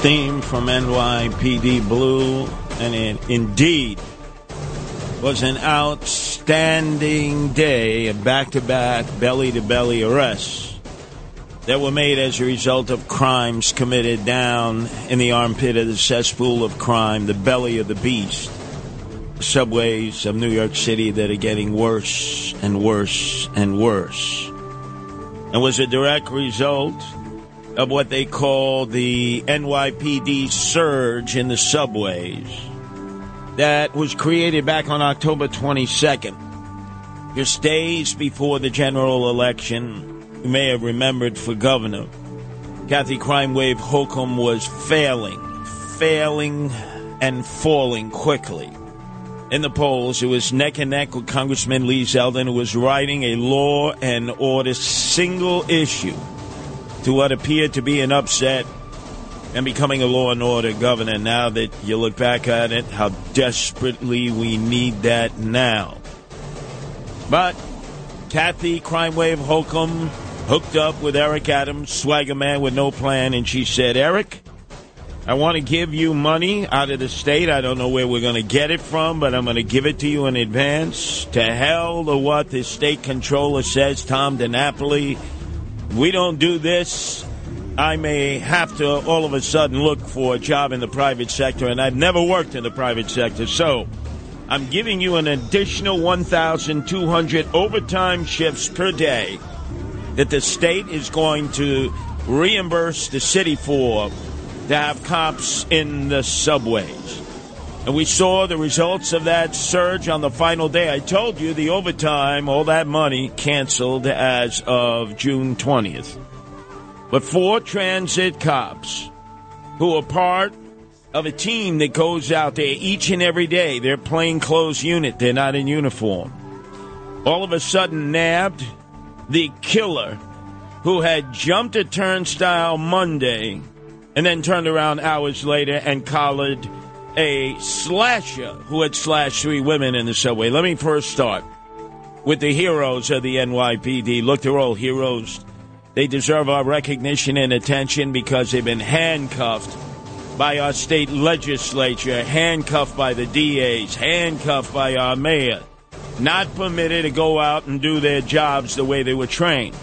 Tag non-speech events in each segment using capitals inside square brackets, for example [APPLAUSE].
Theme from NYPD Blue, and it indeed was an outstanding day of back to back, belly to belly arrests that were made as a result of crimes committed down in the armpit of the cesspool of crime, the belly of the beast. Subways of New York City that are getting worse and worse and worse. And was a direct result of what they call the NYPD surge in the subways that was created back on October 22nd, just days before the general election. You may have remembered for governor, Kathy Crime Wave Hochul was failing, failing, and falling quickly. In the polls, it was neck and neck with Congressman Lee Zeldin, who was writing a law and order single issue to what appeared to be an upset and becoming a law and order governor. Now that you look back at it, how desperately we need that now. But Kathy Crime Wave Hochul hooked up with Eric Adams, swagger man with no plan, and she said, Eric, I want to give you money out of the state. I don't know where we're going to get it from, but I'm going to give it to you in advance. To hell to what the state controller says, Tom DiNapoli we don't do this, I may have to all of a sudden look for a job in the private sector, and I've never worked in the private sector. So I'm giving you an additional 1,200 overtime shifts per day that the state is going to reimburse the city for to have cops in the subways. And we saw the results of that surge on the final day. I told you the overtime, all that money canceled as of June 20th. But four transit cops who are part of a team that goes out there each and every day, they're plainclothes unit, they're not in uniform, all of a sudden nabbed the killer who had jumped a turnstile Monday and then turned around hours later and collared a slasher who had slashed three women in the subway. Let me first start with the heroes of the NYPD. Look, they're all heroes. They deserve our recognition and attention because they've been handcuffed by our state legislature, handcuffed by the DAs, handcuffed by our mayor, not permitted to go out and do their jobs the way they were trained.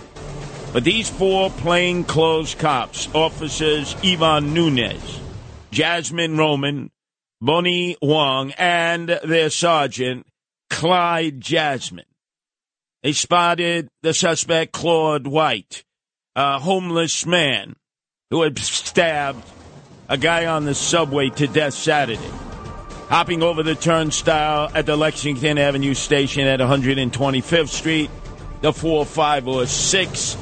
But these four plainclothes cops, officers Ivan Nunez, Jasmine Roman, Bonnie Wong, and their sergeant, Clyde Jasmine. They spotted the suspect, Claude White, a homeless man who had stabbed a guy on the subway to death Saturday. Hopping over the turnstile at the Lexington Avenue station at 125th Street, the 456.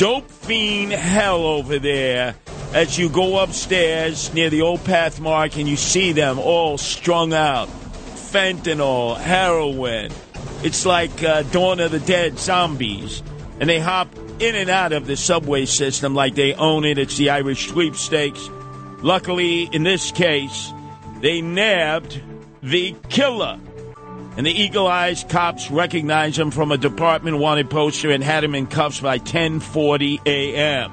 Dope fiend hell over there as you go upstairs near the old Pathmark and you see them all strung out. Fentanyl, heroin. It's like uh, Dawn of the Dead zombies. And they hop in and out of the subway system like they own it. It's the Irish sweepstakes. Luckily, in this case, they nabbed the killer. And the eagle eyed cops recognized him from a department wanted poster and had him in cuffs by 10:40 a.m.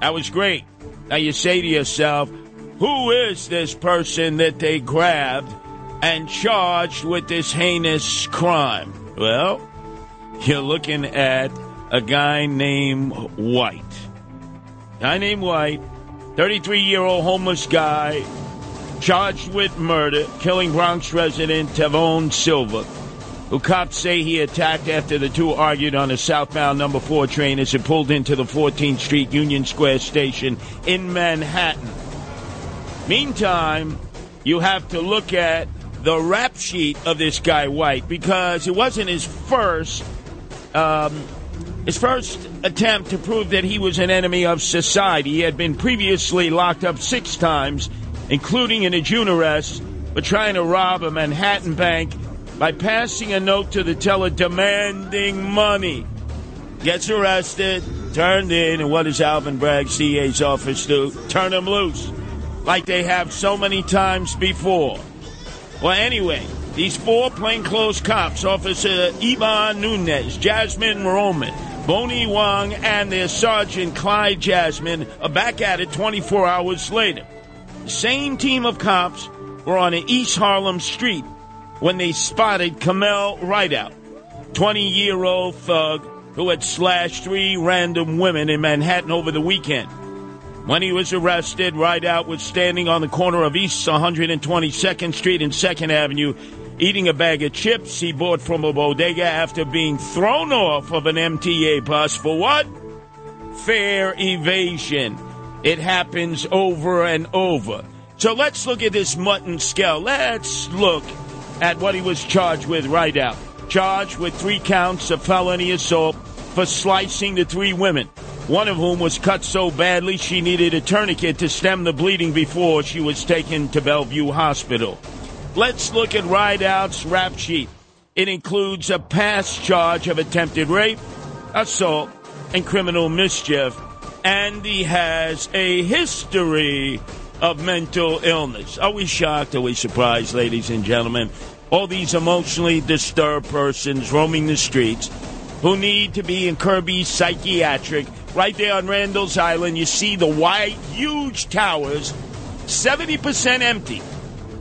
That was great. Now you say to yourself, who is this person that they grabbed and charged with this heinous crime? Well, you're looking at a guy named White. Guy named White, 33 year old homeless guy, charged with murder, killing Bronx resident Tavone Silva, who cops say he attacked after the two argued on a southbound number 4 train as it pulled into the 14th Street Union Square station in Manhattan. Meantime, you have to look at the rap sheet of this guy White because it wasn't his first um, His first attempt to prove that he was an enemy of society. He had been previously locked up six times, including in a June arrest, for trying to rob a Manhattan bank by passing a note to the teller demanding money. Gets arrested, turned in, and what does Alvin Bragg, CA's office, do? Turn him loose, like they have so many times before. Well, anyway, these four plainclothes cops, Officer Ivan Nunez, Jasmine Roman, Bonnie Wong, and their Sergeant Clyde Jasmine, are back at it 24 hours later. The same team of cops were on an East Harlem street when they spotted Kamel Rideout, 20 year old thug who had slashed three random women in Manhattan over the weekend. When he was arrested, Rideout was standing on the corner of East 122nd Street and 2nd Avenue eating a bag of chips he bought from a bodega after being thrown off of an MTA bus for what? Fare evasion. It happens over and over. So let's look at this mutton scale. Let's look at what he was charged with right out. Charged with three counts of felony assault for slicing the three women, one of whom was cut so badly she needed a tourniquet to stem the bleeding before she was taken to Bellevue Hospital. Let's look at Rideout's rap sheet. It includes a past charge of attempted rape, assault, and criminal mischief, and he has a history of mental illness. Are we shocked? Are we surprised, ladies and gentlemen? All these emotionally disturbed persons roaming the streets who need to be in Kirby Psychiatric. Right there on Randall's Island, you see the white, huge towers, 70% empty.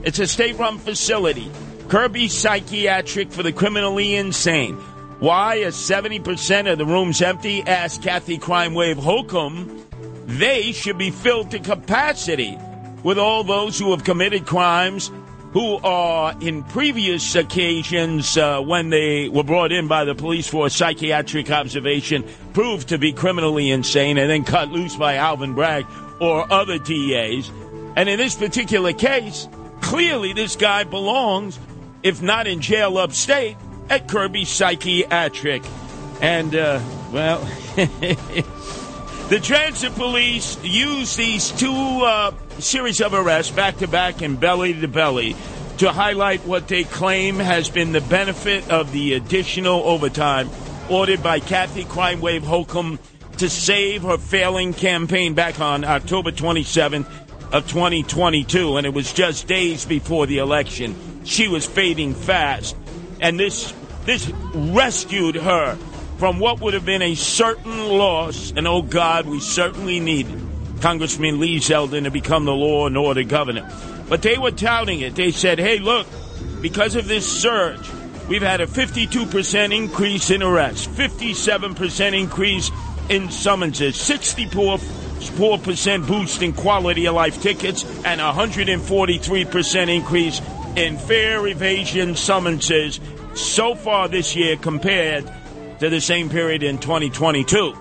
It's a state run facility. Kirby Psychiatric for the criminally insane. Why is 70% of the rooms empty? Asked Kathy Crime Wave Hochul. They should be filled to capacity with all those who have committed crimes who are in previous occasions uh, when they were brought in by the police for psychiatric observation proved to be criminally insane and then cut loose by Alvin Bragg or other DAs. And in this particular case, clearly this guy belongs, if not in jail upstate, at Kirby Psychiatric. And, uh, well, [LAUGHS] the transit police use these two uh, series of arrests back to back and belly to belly to highlight what they claim has been the benefit of the additional overtime ordered by Kathy Crime Wave Hochul to save her failing campaign back on October 27th of 2022 and it was just days before the election. She was fading fast and this this rescued her from what would have been a certain loss, and oh God, we certainly needed Congressman Lee Zeldin to become the law and order governor. But they were touting it. They said, hey, look, because of this surge, we've had a 52% increase in arrests, 57% increase in summonses, 64% boost in quality of life tickets, and 143% increase in fare evasion summonses so far this year compared to the same period in 2022.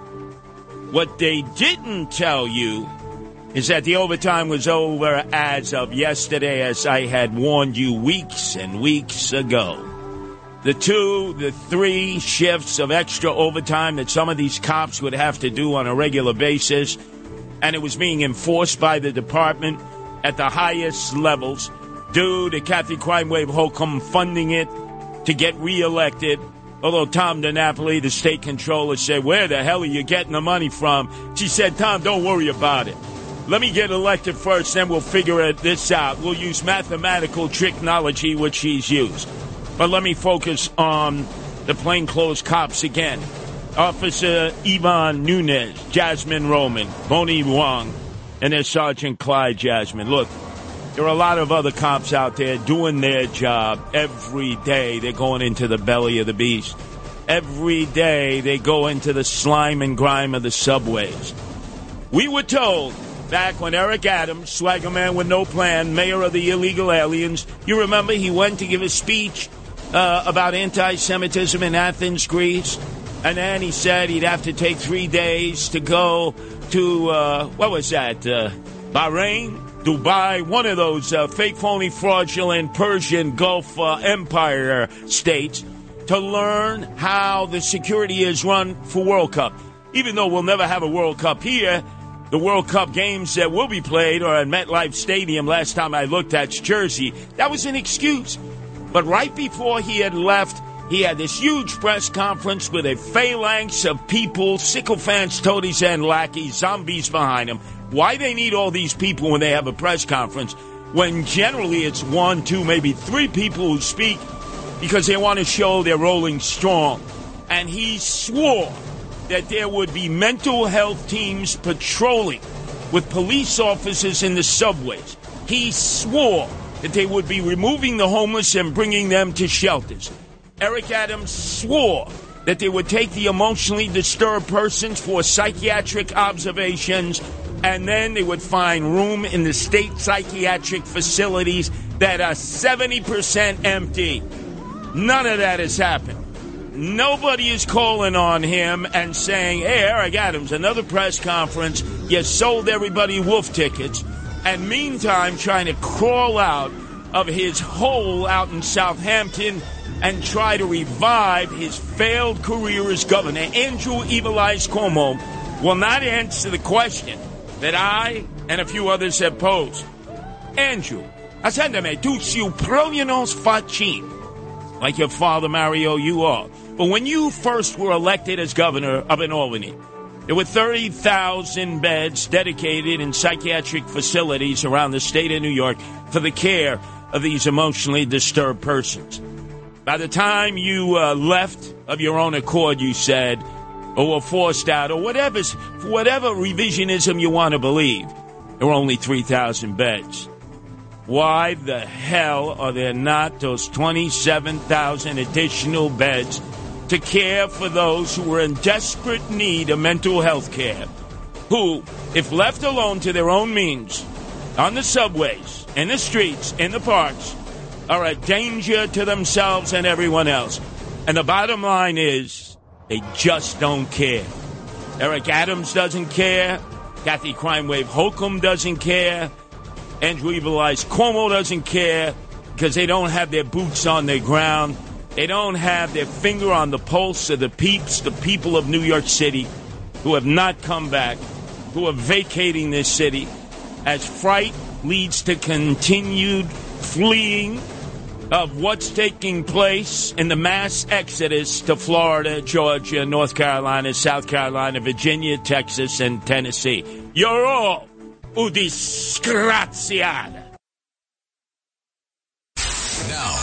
What they didn't tell you is that the overtime was over as of yesterday, as I had warned you weeks and weeks ago. The two, the three shifts of extra overtime that some of these cops would have to do on a regular basis, and it was being enforced by the department at the highest levels due to Kathy Crime Wave Hochul funding it to get reelected Although Tom DiNapoli, the state controller, said, Where the hell are you getting the money from? She said, Tom, don't worry about it. Let me get elected first, then we'll figure this out. We'll use mathematical technology, which she's used. But let me focus on the plainclothes cops again. Officer Ivan Nunez, Jasmine Roman, Bonnie Wong, and their Sergeant Clyde Jasmine. Look, there are a lot of other cops out there doing their job every day. They're going into the belly of the beast. Every day they go into the slime and grime of the subways. We were told back when Eric Adams, swagger man with no plan, mayor of the illegal aliens, you remember he went to give a speech uh, about anti Semitism in Athens, Greece. And then he said he'd have to take three days to go to, uh, what was that, uh, Bahrain? Dubai, one of those uh, fake, phony, fraudulent Persian Gulf uh, Empire states. to learn how the security is run for World Cup. Even though we'll never have a World Cup here, the World Cup games that will be played are at MetLife Stadium. Last time I looked, that's Jersey. That was an excuse. But right before he had left, he had this huge press conference with a phalanx of people, sycophants, toadies, and lackeys, zombies behind him. Why they need all these people when they have a press conference when generally it's one, two, maybe three people who speak because they want to show they're rolling strong. And he swore that there would be mental health teams patrolling with police officers in the subways. He swore that they would be removing the homeless and bringing them to shelters. Eric Adams swore that they would take the emotionally disturbed persons for psychiatric observations and then they would find room in the state psychiatric facilities that are 70% empty. None of that has happened. Nobody is calling on him and saying, Hey, Eric Adams, another press conference. You sold everybody wolf tickets. And meantime, trying to crawl out of his hole out in Southampton and try to revive his failed career as governor. Andrew Evil Eyes Cuomo will not answer the question that I and a few others have posed. Andrew, ascendeme tu siu provianos facin. Like your father, Mario, you are. But when you first were elected as governor of an Albany, there were 30,000 beds dedicated in psychiatric facilities around the state of New York for the care of these emotionally disturbed persons. By the time you uh, left of your own accord, you said, or were forced out, or whatever, whatever revisionism you want to believe, there were only 3,000 beds. Why the hell are there not those 27,000 additional beds to care for those who are in desperate need of mental health care? Who, if left alone to their own means, on the subways, in the streets, in the parks, are a danger to themselves and everyone else. And the bottom line is, they just don't care. Eric Adams doesn't care. Kathy Crime Wave Hochul doesn't care. Andrew Evil Eyes Cuomo doesn't care because they don't have their boots on the ground. They don't have their finger on the pulse of the peeps, the people of New York City who have not come back, who are vacating this city as fright leads to continued fleeing of what's taking place in the mass exodus to Florida, Georgia, North Carolina, South Carolina, Virginia, Texas, and Tennessee. You're all u disgraziata. Now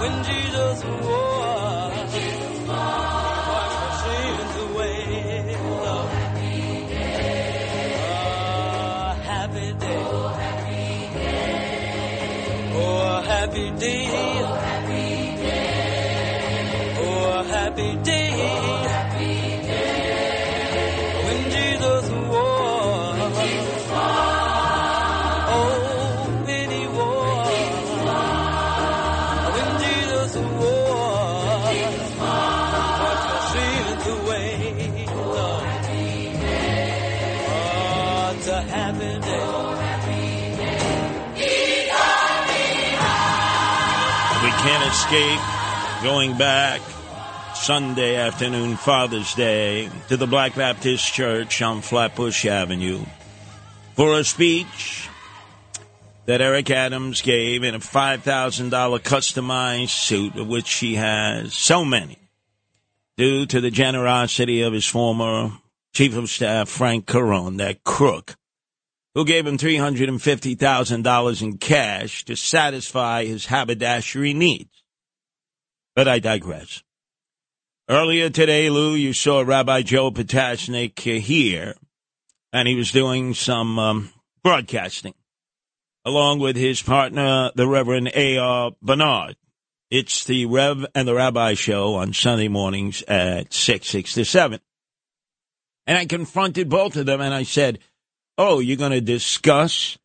When Jesus wore. Wash my sins away. Oh, happy day. Oh, happy day. Oh, happy day. When can't escape going back Sunday afternoon, Father's Day, to the Black Baptist Church on Flatbush Avenue for a speech that Eric Adams gave in a $5,000 customized suit, of which he has so many, due to the generosity of his former Chief of Staff, Frank Carone, that crook who gave him $350,000 in cash to satisfy his haberdashery needs. But I digress. Earlier today, Lou, you saw Rabbi Joe Potasnik here, and he was doing some um, broadcasting along with his partner, the Reverend A.R. Bernard. It's the Rev and the Rabbi show on Sunday mornings at 6, 6 to 7. And I confronted both of them and I said, Oh, you're going to discuss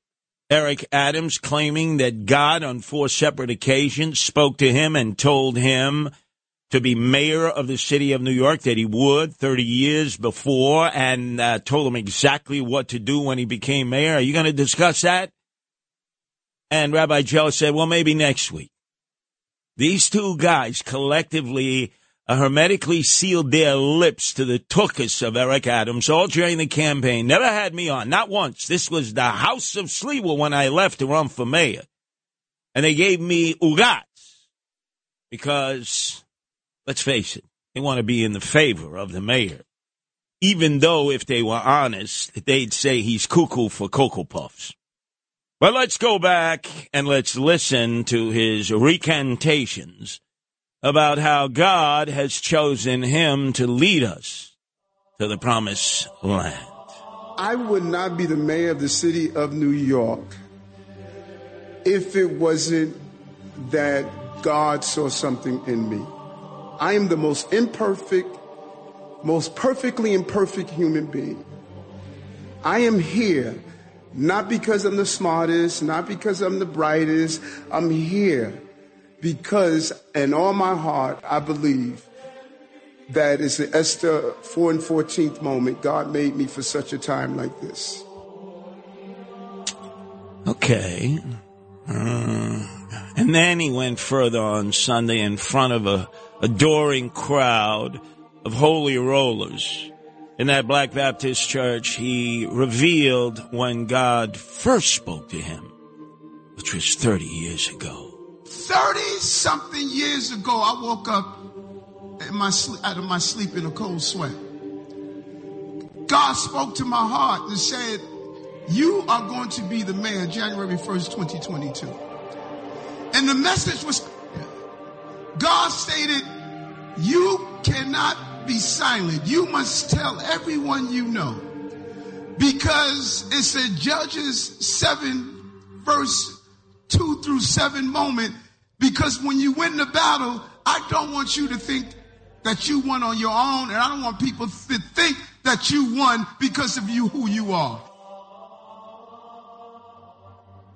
Eric Adams claiming that God on four separate occasions spoke to him and told him to be mayor of the city of New York, that he would 30 years before, and uh, told him exactly what to do when he became mayor. Are you going to discuss that? And Rabbi Joe said, well, maybe next week. These two guys collectively hermetically sealed their lips to the tuchus of Eric Adams all during the campaign. Never had me on, not once. This was the house of Sliwa when I left to run for mayor. And they gave me ugats because, let's face it, they want to be in the favor of the mayor. Even though, if they were honest, they'd say he's cuckoo for Cocoa Puffs. But let's go back and let's listen to his recantations about how God has chosen him to lead us to the promised land. I would not be the mayor of the city of New York if it wasn't that God saw something in me. I am the most imperfect, most perfectly imperfect human being. I am here not because I'm the smartest, not because I'm the brightest. I'm here because in all my heart, I believe that is the Esther 4 and 14th moment. God made me for such a time like this. Okay. Uh, and then he went further on Sunday in front of a adoring crowd of holy rollers. In that Black Baptist church, he revealed when God first spoke to him, which was 30 years ago. 30 something years ago, I woke up in my sleep, out of my sleep in a cold sweat. God spoke to my heart and said, You are going to be the mayor January 1st, 2022. And the message was God stated, You cannot be silent. You must tell everyone you know. Because it's a Judges 7, verse 2 through 7 moment. Because when you win the battle, I don't want you to think that you won on your own, and I don't want people to think that you won because of you who you are.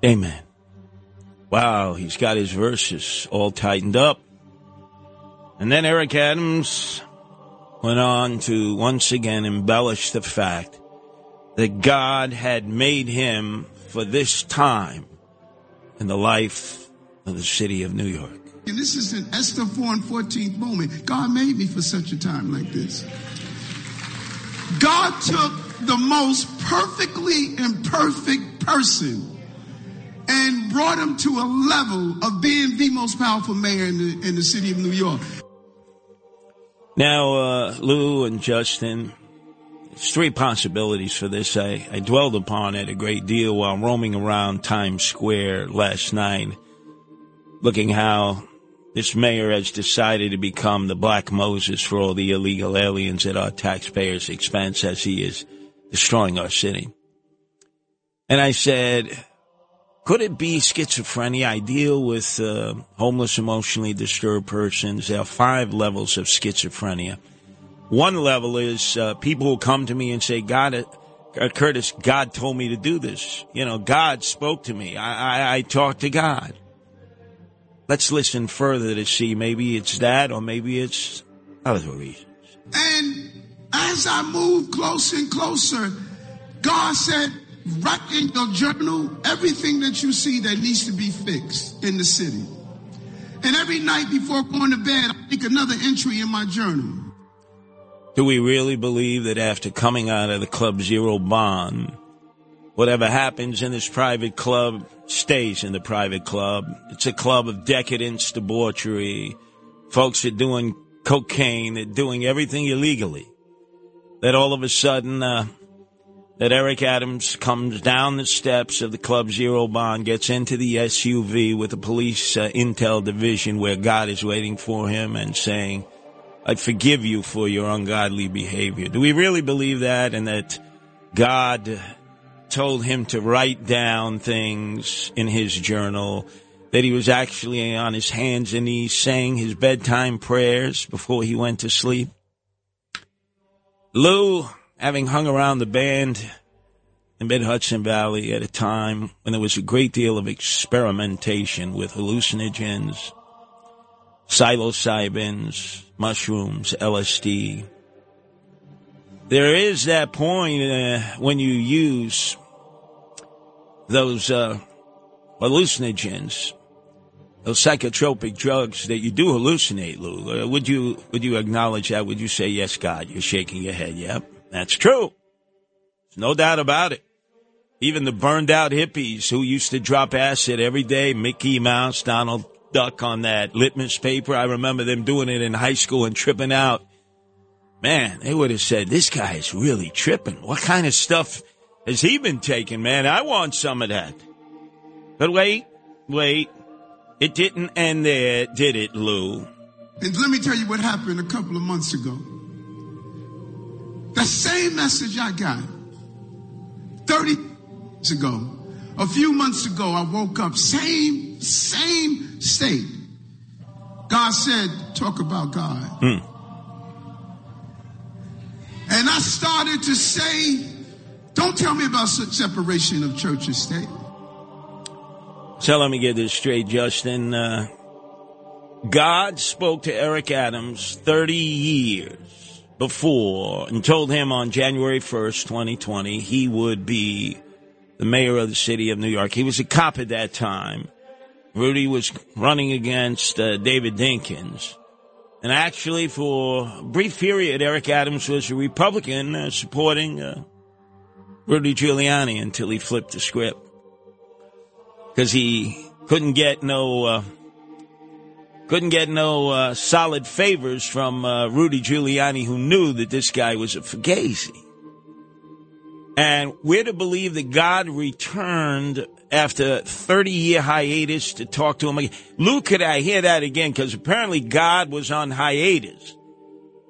Amen. Wow, he's got his verses all tightened up. And then Eric Adams went on to once again embellish the fact that God had made him for this time in the life of the city of New York. And this is an Esther 4 and 14th moment. God made me for such a time like this. God took the most perfectly imperfect person and brought him to a level of being the most powerful mayor in the, in the city of New York. Now, uh, Lou and Justin, there's three possibilities for this. I, I dwelled upon it a great deal while roaming around Times Square last night, looking how this mayor has decided to become the Black Moses for all the illegal aliens at our taxpayers' expense as he is destroying our city. And I said, could it be schizophrenia? I deal with uh, homeless, emotionally disturbed persons. There are five levels of schizophrenia. One level is uh, people who come to me and say, God, uh, Curtis, God told me to do this. You know, God spoke to me. I, I, I talked to God. Let's listen further to see maybe it's that or maybe it's other reasons. And as I moved closer and closer, God said, write in your journal everything that you see that needs to be fixed in the city. And every night before going to bed, I make another entry in my journal. Do we really believe that after coming out of the Club Zero bond, whatever happens in this private club stays in the private club? It's a club of decadence, debauchery. Folks are doing cocaine, they're doing everything illegally. That all of a sudden, uh, that Eric Adams comes down the steps of the Club Zero Bond, gets into the SUV with the police uh, intel division where God is waiting for him and saying, I forgive you for your ungodly behavior. Do we really believe that and that God told him to write down things in his journal, that he was actually on his hands and knees saying his bedtime prayers before he went to sleep? Lou, having hung around the band in Mid Hudson Valley at a time when there was a great deal of experimentation with hallucinogens, psilocybins, mushrooms, LSD. There is that point uh, when you use those uh, hallucinogens, those psychotropic drugs that you do hallucinate, Lou. Uh, would you would you acknowledge that? Would you say yes, God? You're shaking your head. Yep, that's true. No doubt about it. Even the burned out hippies who used to drop acid every day, Mickey Mouse, Donald Duck on that litmus paper. I remember them doing it in high school and tripping out. Man, they would have said, this guy is really tripping. What kind of stuff has he been taking, man? I want some of that. But wait, wait. It didn't end there, did it, Lou? And let me tell you what happened a couple of months ago. The same message I got 30 years ago. A few months ago, I woke up, same, same state. God said, talk about God. Hmm. And I started to say, don't tell me about se- separation of church and state. So let me get this straight, Justin. Uh, God spoke to Eric Adams 30 years before and told him on January 1st, 2020, he would be the mayor of the city of New York. He was a cop at that time. Rudy was running against uh, David Dinkins. And actually, for a brief period, Eric Adams was a Republican uh, supporting uh, Rudy Giuliani until he flipped the script because he couldn't get no uh, couldn't get no uh, solid favors from uh, Rudy Giuliani, who knew that this guy was a fugazi. And we're to believe that God returned after 30 year hiatus to talk to him again. Lou, could I hear that again? Because apparently God was on hiatus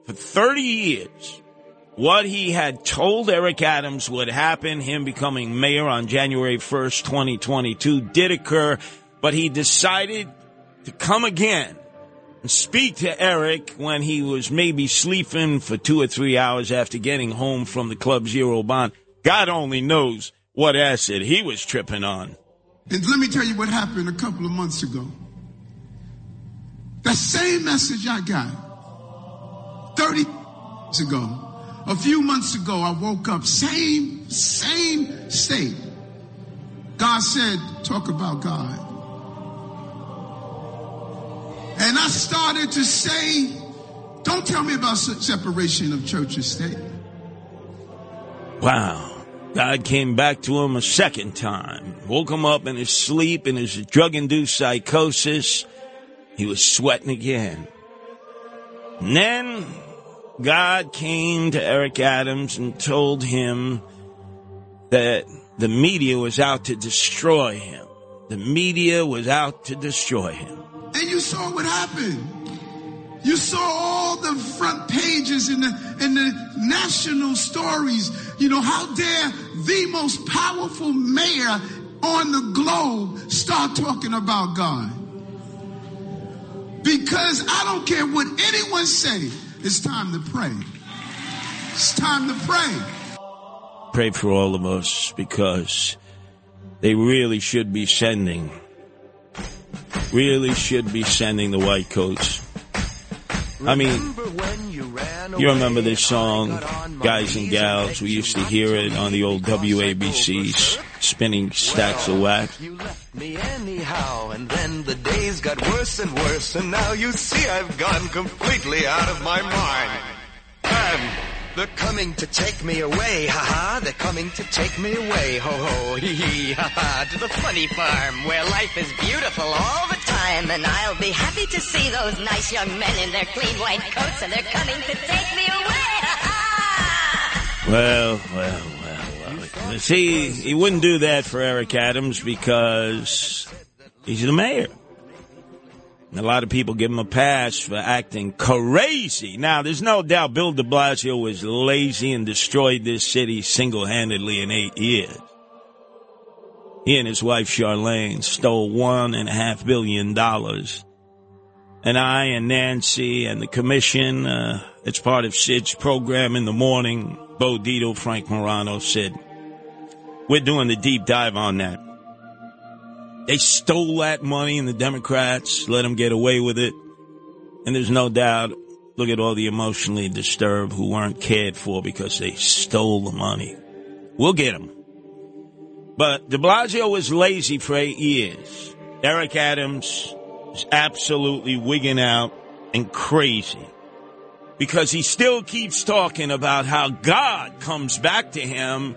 for 30 years. What he had told Eric Adams would happen, him becoming mayor on January 1st, 2022, did occur, but he decided to come again and speak to Eric when he was maybe sleeping for two or three hours after getting home from the Club Zero Bond. God only knows what acid he was tripping on. And let me tell you what happened a couple of months ago. The same message I got 30 years ago. A few months ago, I woke up, same, same state. God said, talk about God. And I started to say, don't tell me about separation of church and state. Wow. God came back to him a second time, woke him up in his sleep, in his drug induced psychosis. He was sweating again. And then God came to Eric Adams and told him that the media was out to destroy him. The media was out to destroy him. And you saw what happened. You saw all the front pages in the in the national stories. You know, how dare the most powerful mayor on the globe start talking about God? Because I don't care what anyone say, it's time to pray. It's time to pray. Pray for all of us because they really should be sending, really should be sending the white coats. I mean, you remember this song, Guys and Gals? We used to hear it on the old WABCs, spinning stacks of wax. You left me anyhow, and then the days got worse and worse, and now you see I've gone completely out of my mind. And they're coming to take me away, haha, they're coming to take me away, ho ho, hee hee, haha, to the funny farm where life is beautiful all the time, and I'll be happy to see those nice young men in their clean white coats, and they're coming to take me away. Ah! Well, well, well, well. See, he wouldn't do that for Eric Adams because he's the mayor. A lot of people give him a pass for acting crazy. Now, there's no doubt Bill de Blasio was lazy and destroyed this city single handedly in eight years. He and his wife Chirlane stole one and a half billion dollars. And I and Nancy and the commission, uh, it's part of Sid's program in the morning. Bo Dietl, Frank Morano, Sid. We're doing the deep dive on that. They stole that money and the Democrats let them get away with it. And there's no doubt, look at all the emotionally disturbed who weren't cared for because they stole the money. We'll get them. But de Blasio was lazy for eight years. Eric Adams is absolutely wigging out and crazy because he still keeps talking about how God comes back to him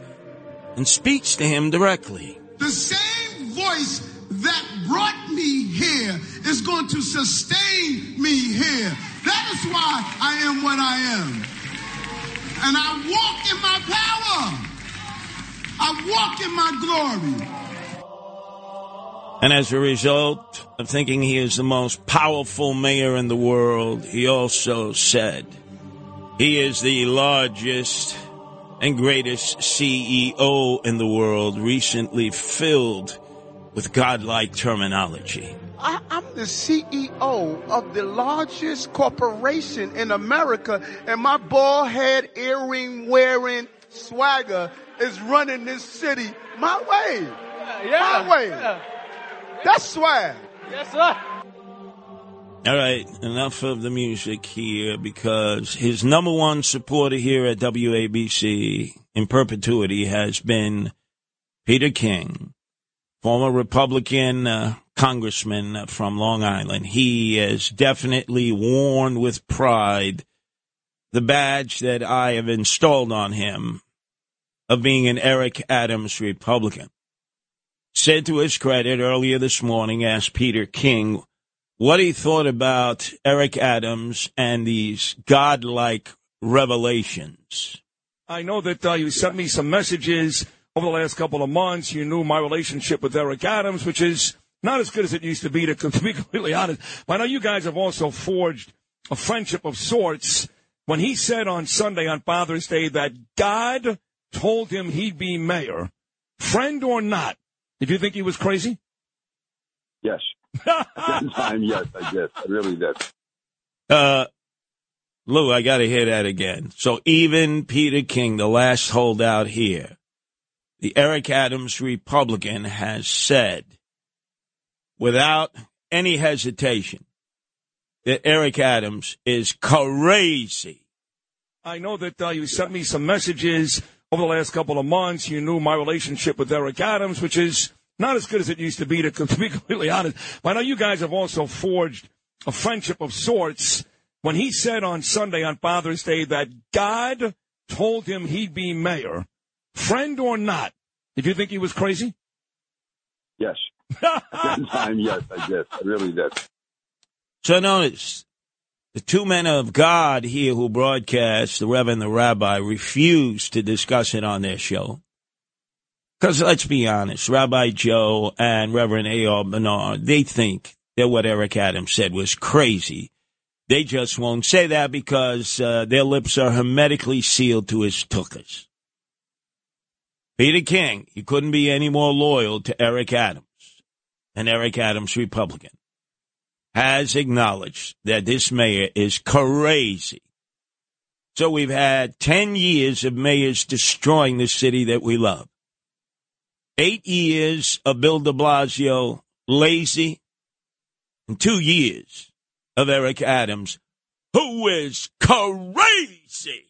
and speaks to him directly. The same voice that brought me here is going to sustain me here. That is why I am what I am. And I walk in my power. I walk in my glory. And as a result of thinking he is the most powerful mayor in the world, he also said he is the largest and greatest CEO in the world, recently filled with godlike terminology. I, I'm the CEO of the largest corporation in America, and my bald head, earring wearing swagger is running this city my way. Yeah, my way. yeah. That's swag. Yes, sir. All right, enough of the music here because his number one supporter here at WABC in perpetuity has been Peter King, former Republican uh, congressman from Long Island. He has definitely worn with pride the badge that I have installed on him of being an Eric Adams Republican. Said to his credit earlier this morning, asked Peter King what he thought about Eric Adams and these godlike revelations. I know that uh, you sent me some messages over the last couple of months. You knew my relationship with Eric Adams, which is not as good as it used to be, to, to [LAUGHS] be completely honest. But I know you guys have also forged a friendship of sorts. When he said on Sunday on Father's Day that God told him he'd be mayor, friend or not, did you think he was crazy? Yes. At that time, yes, I did. I really did. Uh, Lou, I got to hear that again. So even Peter King, the last holdout here, the Eric Adams Republican has said without any hesitation that Eric Adams is crazy. I know that uh, you sent me some messages over the last couple of months. You knew my relationship with Eric Adams, which is not as good as it used to be, to, to [LAUGHS] be completely honest. But I know you guys have also forged a friendship of sorts. When he said on Sunday on Father's Day that God told him he'd be mayor, friend or not, did you think he was crazy? Yes. [LAUGHS] At that time, yes, I did. I really did. So notice the two men of God here who broadcast, the Reverend and the Rabbi, refuse to discuss it on their show. Because let's be honest, Rabbi Joe and Reverend A.R. Bernard, they think that what Eric Adams said was crazy. They just won't say that because uh, their lips are hermetically sealed to his tuchus. Peter King, you couldn't be any more loyal to Eric Adams, an Eric Adams Republican, has acknowledged that this mayor is crazy. So we've had 10 years of mayors destroying the city that we love. Eight years of Bill de Blasio lazy, and two years of Eric Adams, who is crazy.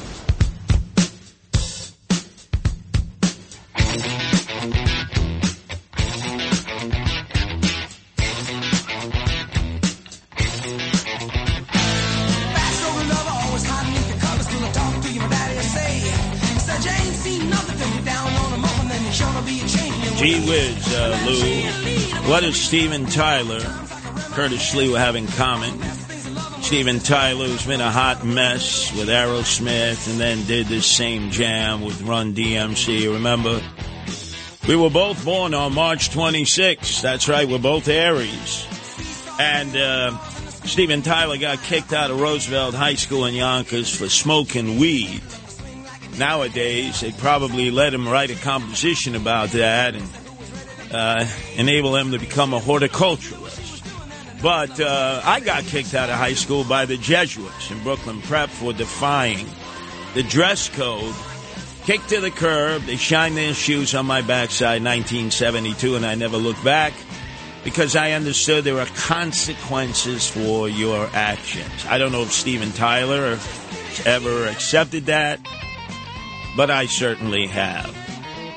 What does Steven Tyler, Curtis Lee, have in common? Steven Tyler, who's been a hot mess with Aerosmith, and then did this same jam with Run DMC. Remember, we were both born on March 26th. That's right, we're both Aries. And uh, Steven Tyler got kicked out of Roosevelt High School in Yonkers for smoking weed. Nowadays, they'd probably let him write a composition about that and uh, enable him to become a horticulturalist. But uh, I got kicked out of high school by the Jesuits in Brooklyn Prep for defying the dress code. Kicked to the curb. They shined their shoes on my backside 1972, and I never looked back because I understood there are consequences for your actions. I don't know if Steven Tyler ever accepted that, but I certainly have.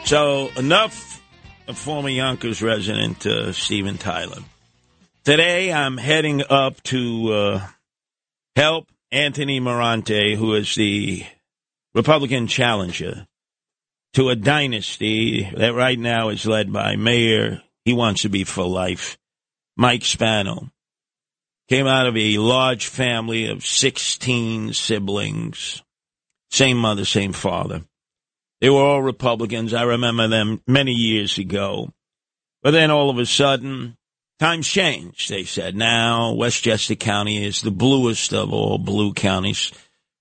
So enough of former Yonkers resident uh, Steven Tyler. Today I'm heading up to uh, help Anthony Merante, who is the Republican challenger to a dynasty that right now is led by Mayor, he wants to be for life, Mike Spano. Came out of a large family of 16 siblings, same mother, same father. They were all Republicans. I remember them many years ago. But then all of a sudden, times changed, they said. Now, Westchester County is the bluest of all blue counties,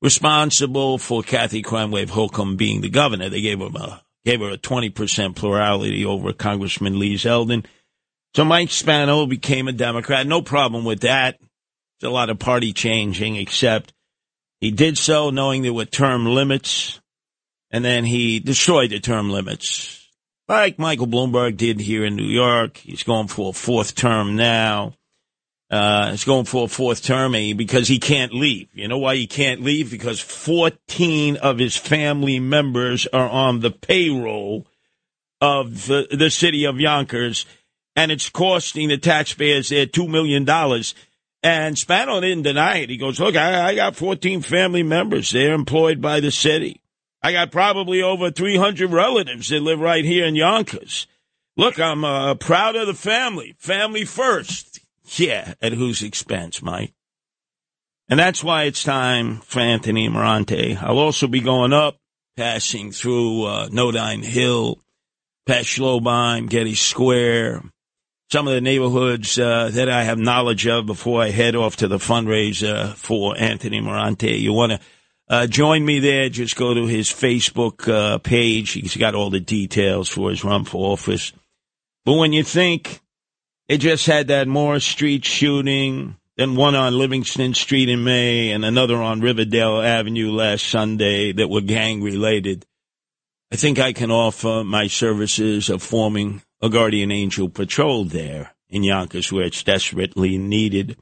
responsible for Kathy Cranwave Hochul being the governor. They gave him a gave her a 20% plurality over Congressman Lee Zeldin. So Mike Spano became a Democrat. No problem with that. A lot of party changing, except he did so knowing there were term limits, and then he destroyed the term limits. Like Michael Bloomberg did here in New York. He's going for a fourth term now. Uh, he's going for a fourth term because he can't leave. You know why he can't leave? Because 14 of his family members are on the payroll of the, the city of Yonkers, and it's costing the taxpayers there $2 million. And Spano didn't deny it. He goes, Look, I, I got 14 family members. They're employed by the city. I got probably over 300 relatives that live right here in Yonkers. Look, I'm uh, proud of the family. Family first. Yeah, at whose expense, Mike? And that's why it's time for Anthony Merante. I'll also be going up, passing through uh, Nodine Hill, past Schlobohm, Getty Square, some of the neighborhoods uh, that I have knowledge of before I head off to the fundraiser for Anthony Merante. You want to uh, join me there? Just go to his Facebook uh, page. He's got all the details for his run for office. But when you think they just had that Morris Street shooting, then one on Livingston Street in May, and another on Riverdale Avenue last Sunday that were gang related. I think I can offer my services of forming a guardian angel patrol there in Yonkers where it's desperately needed.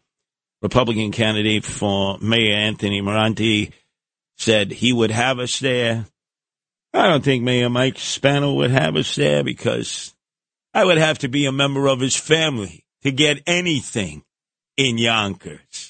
Republican candidate for Mayor Anthony Merante said he would have us there. I don't think Mayor Mike Spano would have us there because I would have to be a member of his family to get anything in Yonkers.